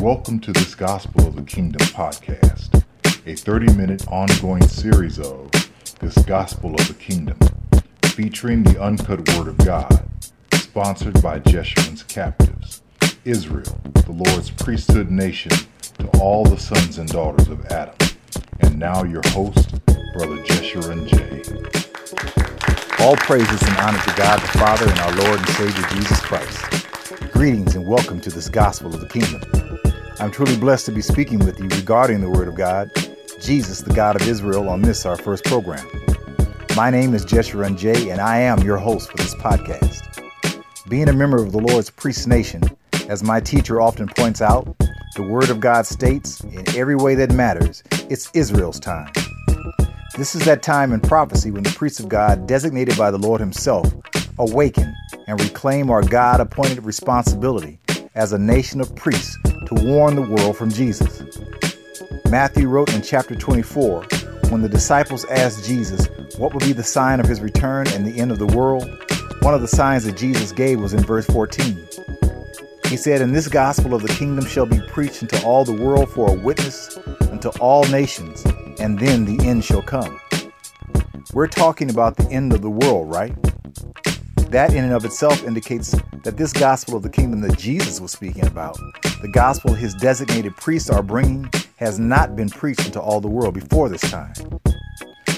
Welcome to this Gospel of the Kingdom podcast, a 30 minute ongoing series of This Gospel of the Kingdom, featuring the uncut Word of God, sponsored by Jeshurun's Captives, Israel, the Lord's priesthood nation to all the sons and daughters of Adam. And now your host, Brother Jeshurun J. All praises and honor to God the Father and our Lord and Savior Jesus Christ. Greetings and welcome to this Gospel of the Kingdom. I'm truly blessed to be speaking with you regarding the Word of God, Jesus, the God of Israel, on this, our first program. My name is Jeshurun Jay, and I am your host for this podcast. Being a member of the Lord's priest nation, as my teacher often points out, the Word of God states, in every way that matters, it's Israel's time. This is that time in prophecy when the priests of God, designated by the Lord Himself, awaken and reclaim our God appointed responsibility as a nation of priests to warn the world from Jesus. Matthew wrote in chapter 24 when the disciples asked Jesus what would be the sign of his return and the end of the world, one of the signs that Jesus gave was in verse 14. He said, And this gospel of the kingdom shall be preached unto all the world for a witness unto all nations, and then the end shall come. We're talking about the end of the world, right? That in and of itself indicates that this gospel of the kingdom that Jesus was speaking about, the gospel his designated priests are bringing, has not been preached into all the world before this time.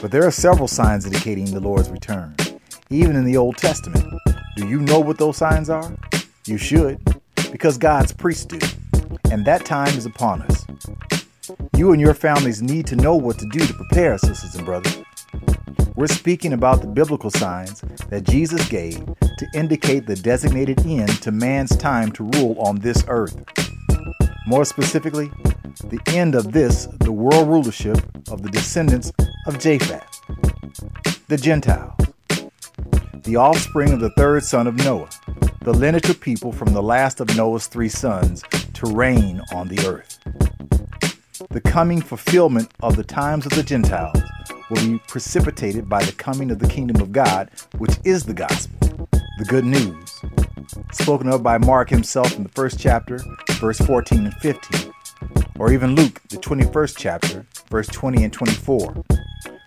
But there are several signs indicating the Lord's return, even in the Old Testament. Do you know what those signs are? You should, because God's priests do. And that time is upon us. You and your families need to know what to do to prepare, sisters and brothers. We're speaking about the biblical signs that Jesus gave to indicate the designated end to man's time to rule on this earth. More specifically, the end of this, the world rulership of the descendants of Japheth, the Gentiles, the offspring of the third son of Noah, the lineage of people from the last of Noah's three sons to reign on the earth. The coming fulfillment of the times of the Gentiles will be precipitated by the coming of the kingdom of God, which is the gospel, the good news, spoken of by Mark himself in the first chapter, verse 14 and 15, or even Luke, the 21st chapter, verse 20 and 24,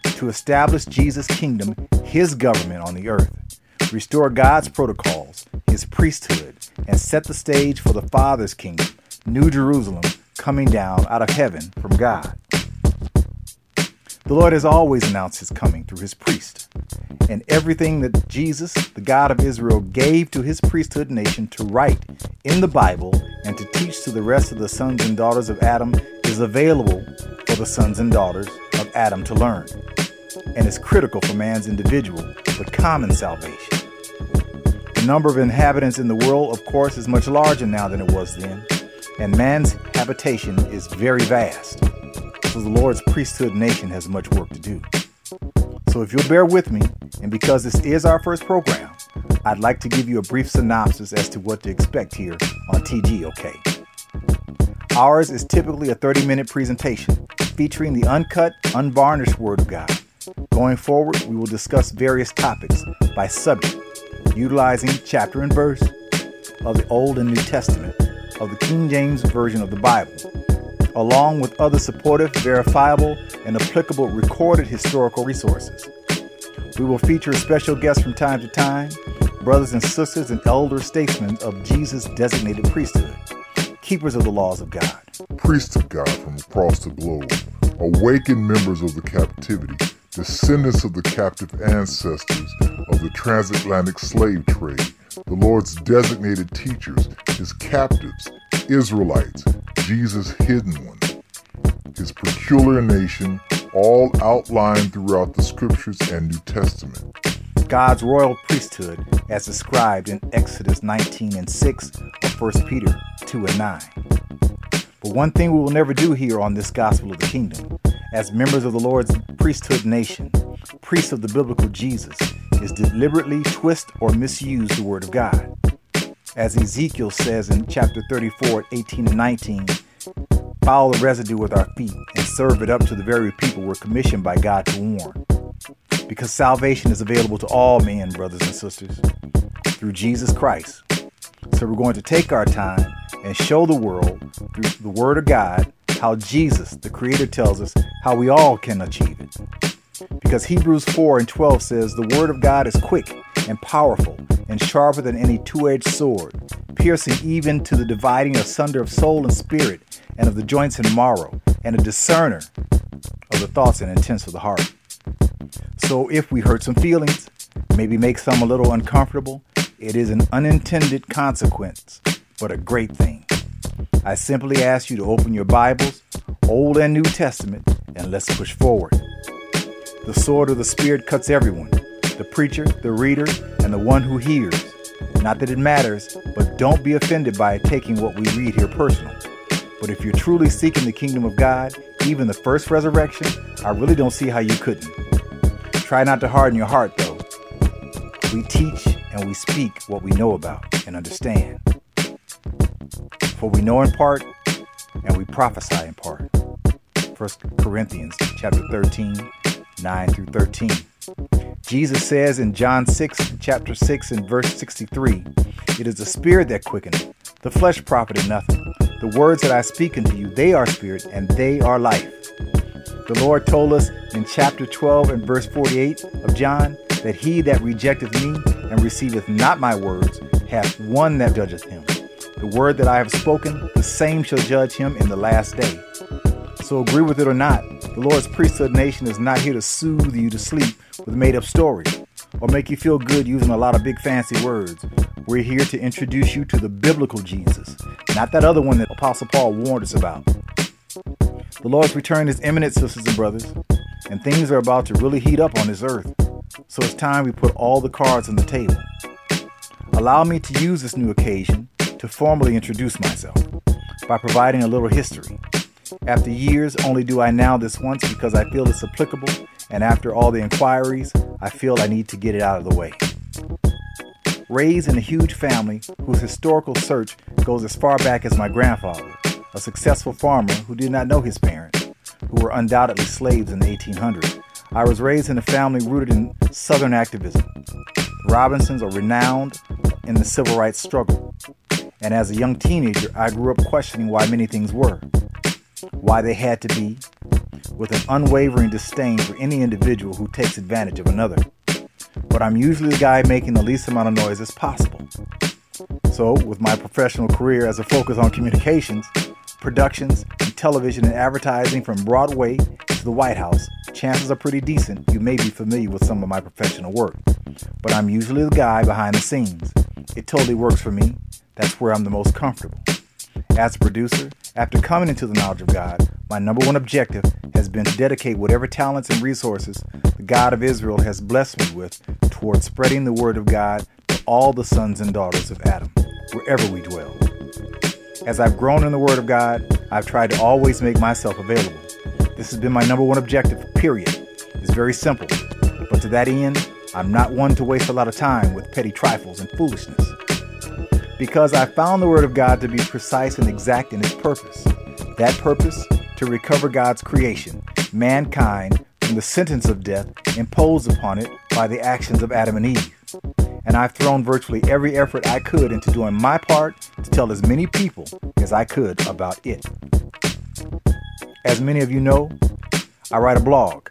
to establish Jesus' kingdom, his government on the earth, restore God's protocols, his priesthood, and set the stage for the Father's kingdom, New Jerusalem, coming down out of heaven from God. The Lord has always announced his coming through his priest. And everything that Jesus, the God of Israel, gave to his priesthood nation to write in the Bible and to teach to the rest of the sons and daughters of Adam is available for the sons and daughters of Adam to learn and is critical for man's individual but common salvation. The number of inhabitants in the world, of course, is much larger now than it was then, and man's habitation is very vast the Lord's priesthood nation has much work to do. So if you'll bear with me, and because this is our first program, I'd like to give you a brief synopsis as to what to expect here on TGOK. Ours is typically a 30 minute presentation featuring the uncut, unvarnished Word of God. Going forward, we will discuss various topics by subject, utilizing chapter and verse of the Old and New Testament of the King James Version of the Bible along with other supportive, verifiable, and applicable recorded historical resources. We will feature special guests from time to time, brothers and sisters and elder statesmen of Jesus' designated priesthood, keepers of the laws of God. Priests of God from across the globe, awakened members of the captivity, descendants of the captive ancestors of the transatlantic slave trade, the Lord's designated teachers, his captives, Israelites, Jesus' hidden one, his peculiar nation, all outlined throughout the scriptures and New Testament. God's royal priesthood, as described in Exodus 19 and 6 of 1 Peter 2 and 9. But one thing we will never do here on this gospel of the kingdom, as members of the Lord's priesthood nation, priests of the biblical Jesus, is deliberately twist or misuse the word of God as Ezekiel says in chapter 34, 18 and 19, follow the residue with our feet and serve it up to the very people we're commissioned by God to warn. Because salvation is available to all men, brothers and sisters, through Jesus Christ. So we're going to take our time and show the world through the Word of God how Jesus, the Creator, tells us how we all can achieve it. Because Hebrews 4 and 12 says, The Word of God is quick and powerful and sharper than any two edged sword, piercing even to the dividing asunder of soul and spirit, and of the joints and marrow, and a discerner of the thoughts and intents of the heart. So if we hurt some feelings, maybe make some a little uncomfortable, it is an unintended consequence, but a great thing. I simply ask you to open your Bibles, Old and New Testament, and let's push forward. The sword of the Spirit cuts everyone the preacher, the reader, and the one who hears. Not that it matters, but don't be offended by taking what we read here personal. But if you're truly seeking the kingdom of God, even the first resurrection, I really don't see how you couldn't. Try not to harden your heart, though. We teach and we speak what we know about and understand. For we know in part and we prophesy in part. 1 Corinthians chapter 13, 9 through 13. Jesus says in John 6, chapter 6, and verse 63, It is the spirit that quickeneth, the flesh profiteth nothing. The words that I speak unto you, they are spirit, and they are life. The Lord told us in chapter 12 and verse 48 of John that he that rejecteth me and receiveth not my words hath one that judgeth him. The word that I have spoken, the same shall judge him in the last day. So agree with it or not, the Lord's priesthood nation is not here to soothe you to sleep with made up stories or make you feel good using a lot of big fancy words. We're here to introduce you to the biblical Jesus, not that other one that Apostle Paul warned us about. The Lord's return is imminent, sisters and brothers, and things are about to really heat up on this earth. So it's time we put all the cards on the table. Allow me to use this new occasion to formally introduce myself by providing a little history. After years, only do I now this once because I feel it's applicable, and after all the inquiries, I feel I need to get it out of the way. Raised in a huge family whose historical search goes as far back as my grandfather, a successful farmer who did not know his parents, who were undoubtedly slaves in the 1800s. I was raised in a family rooted in Southern activism. The Robinsons are renowned in the civil rights struggle. And as a young teenager, I grew up questioning why many things were why they had to be, with an unwavering disdain for any individual who takes advantage of another. But I'm usually the guy making the least amount of noise as possible. So, with my professional career as a focus on communications, productions, and television and advertising from Broadway to the White House, chances are pretty decent you may be familiar with some of my professional work. But I'm usually the guy behind the scenes. It totally works for me. That's where I'm the most comfortable. As a producer, after coming into the knowledge of God, my number one objective has been to dedicate whatever talents and resources the God of Israel has blessed me with towards spreading the word of God to all the sons and daughters of Adam, wherever we dwell. As I've grown in the word of God, I've tried to always make myself available. This has been my number one objective, period. It's very simple, but to that end, I'm not one to waste a lot of time with petty trifles and foolishness because I found the Word of God to be precise and exact in its purpose. That purpose, to recover God's creation, mankind, from the sentence of death imposed upon it by the actions of Adam and Eve. And I've thrown virtually every effort I could into doing my part to tell as many people as I could about it. As many of you know, I write a blog.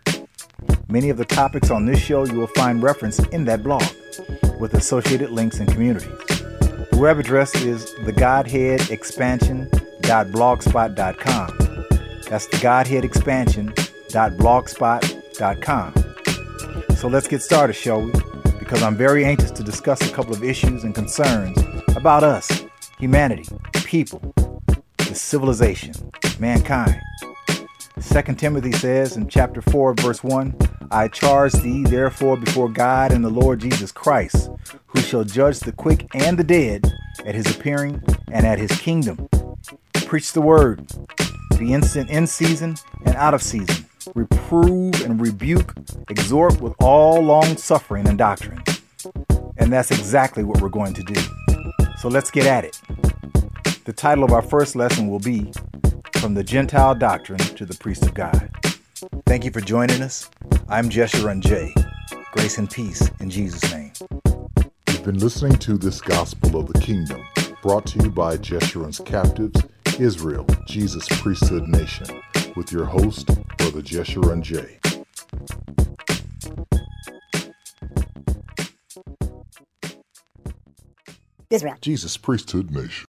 Many of the topics on this show you will find referenced in that blog, with associated links and communities. The web address is thegodheadexpansion.blogspot.com. That's the thegodheadexpansion.blogspot.com. So let's get started, shall we? Because I'm very anxious to discuss a couple of issues and concerns about us, humanity, people, the civilization, mankind. 2 Timothy says in chapter 4, verse 1 I charge thee therefore before God and the Lord Jesus Christ, who shall judge the quick and the dead at his appearing and at his kingdom. Preach the word, be instant in season and out of season, reprove and rebuke, exhort with all long suffering and doctrine. And that's exactly what we're going to do. So let's get at it. The title of our first lesson will be From the Gentile Doctrine to the Priest of God. Thank you for joining us. I'm Jeshurun J. Grace and peace in Jesus' name. You've been listening to this Gospel of the Kingdom, Brought to you by Jeshurun's Captives, Israel, Jesus Priesthood Nation, with your host, Brother Jeshurun J. Israel. Jesus Priesthood Nation.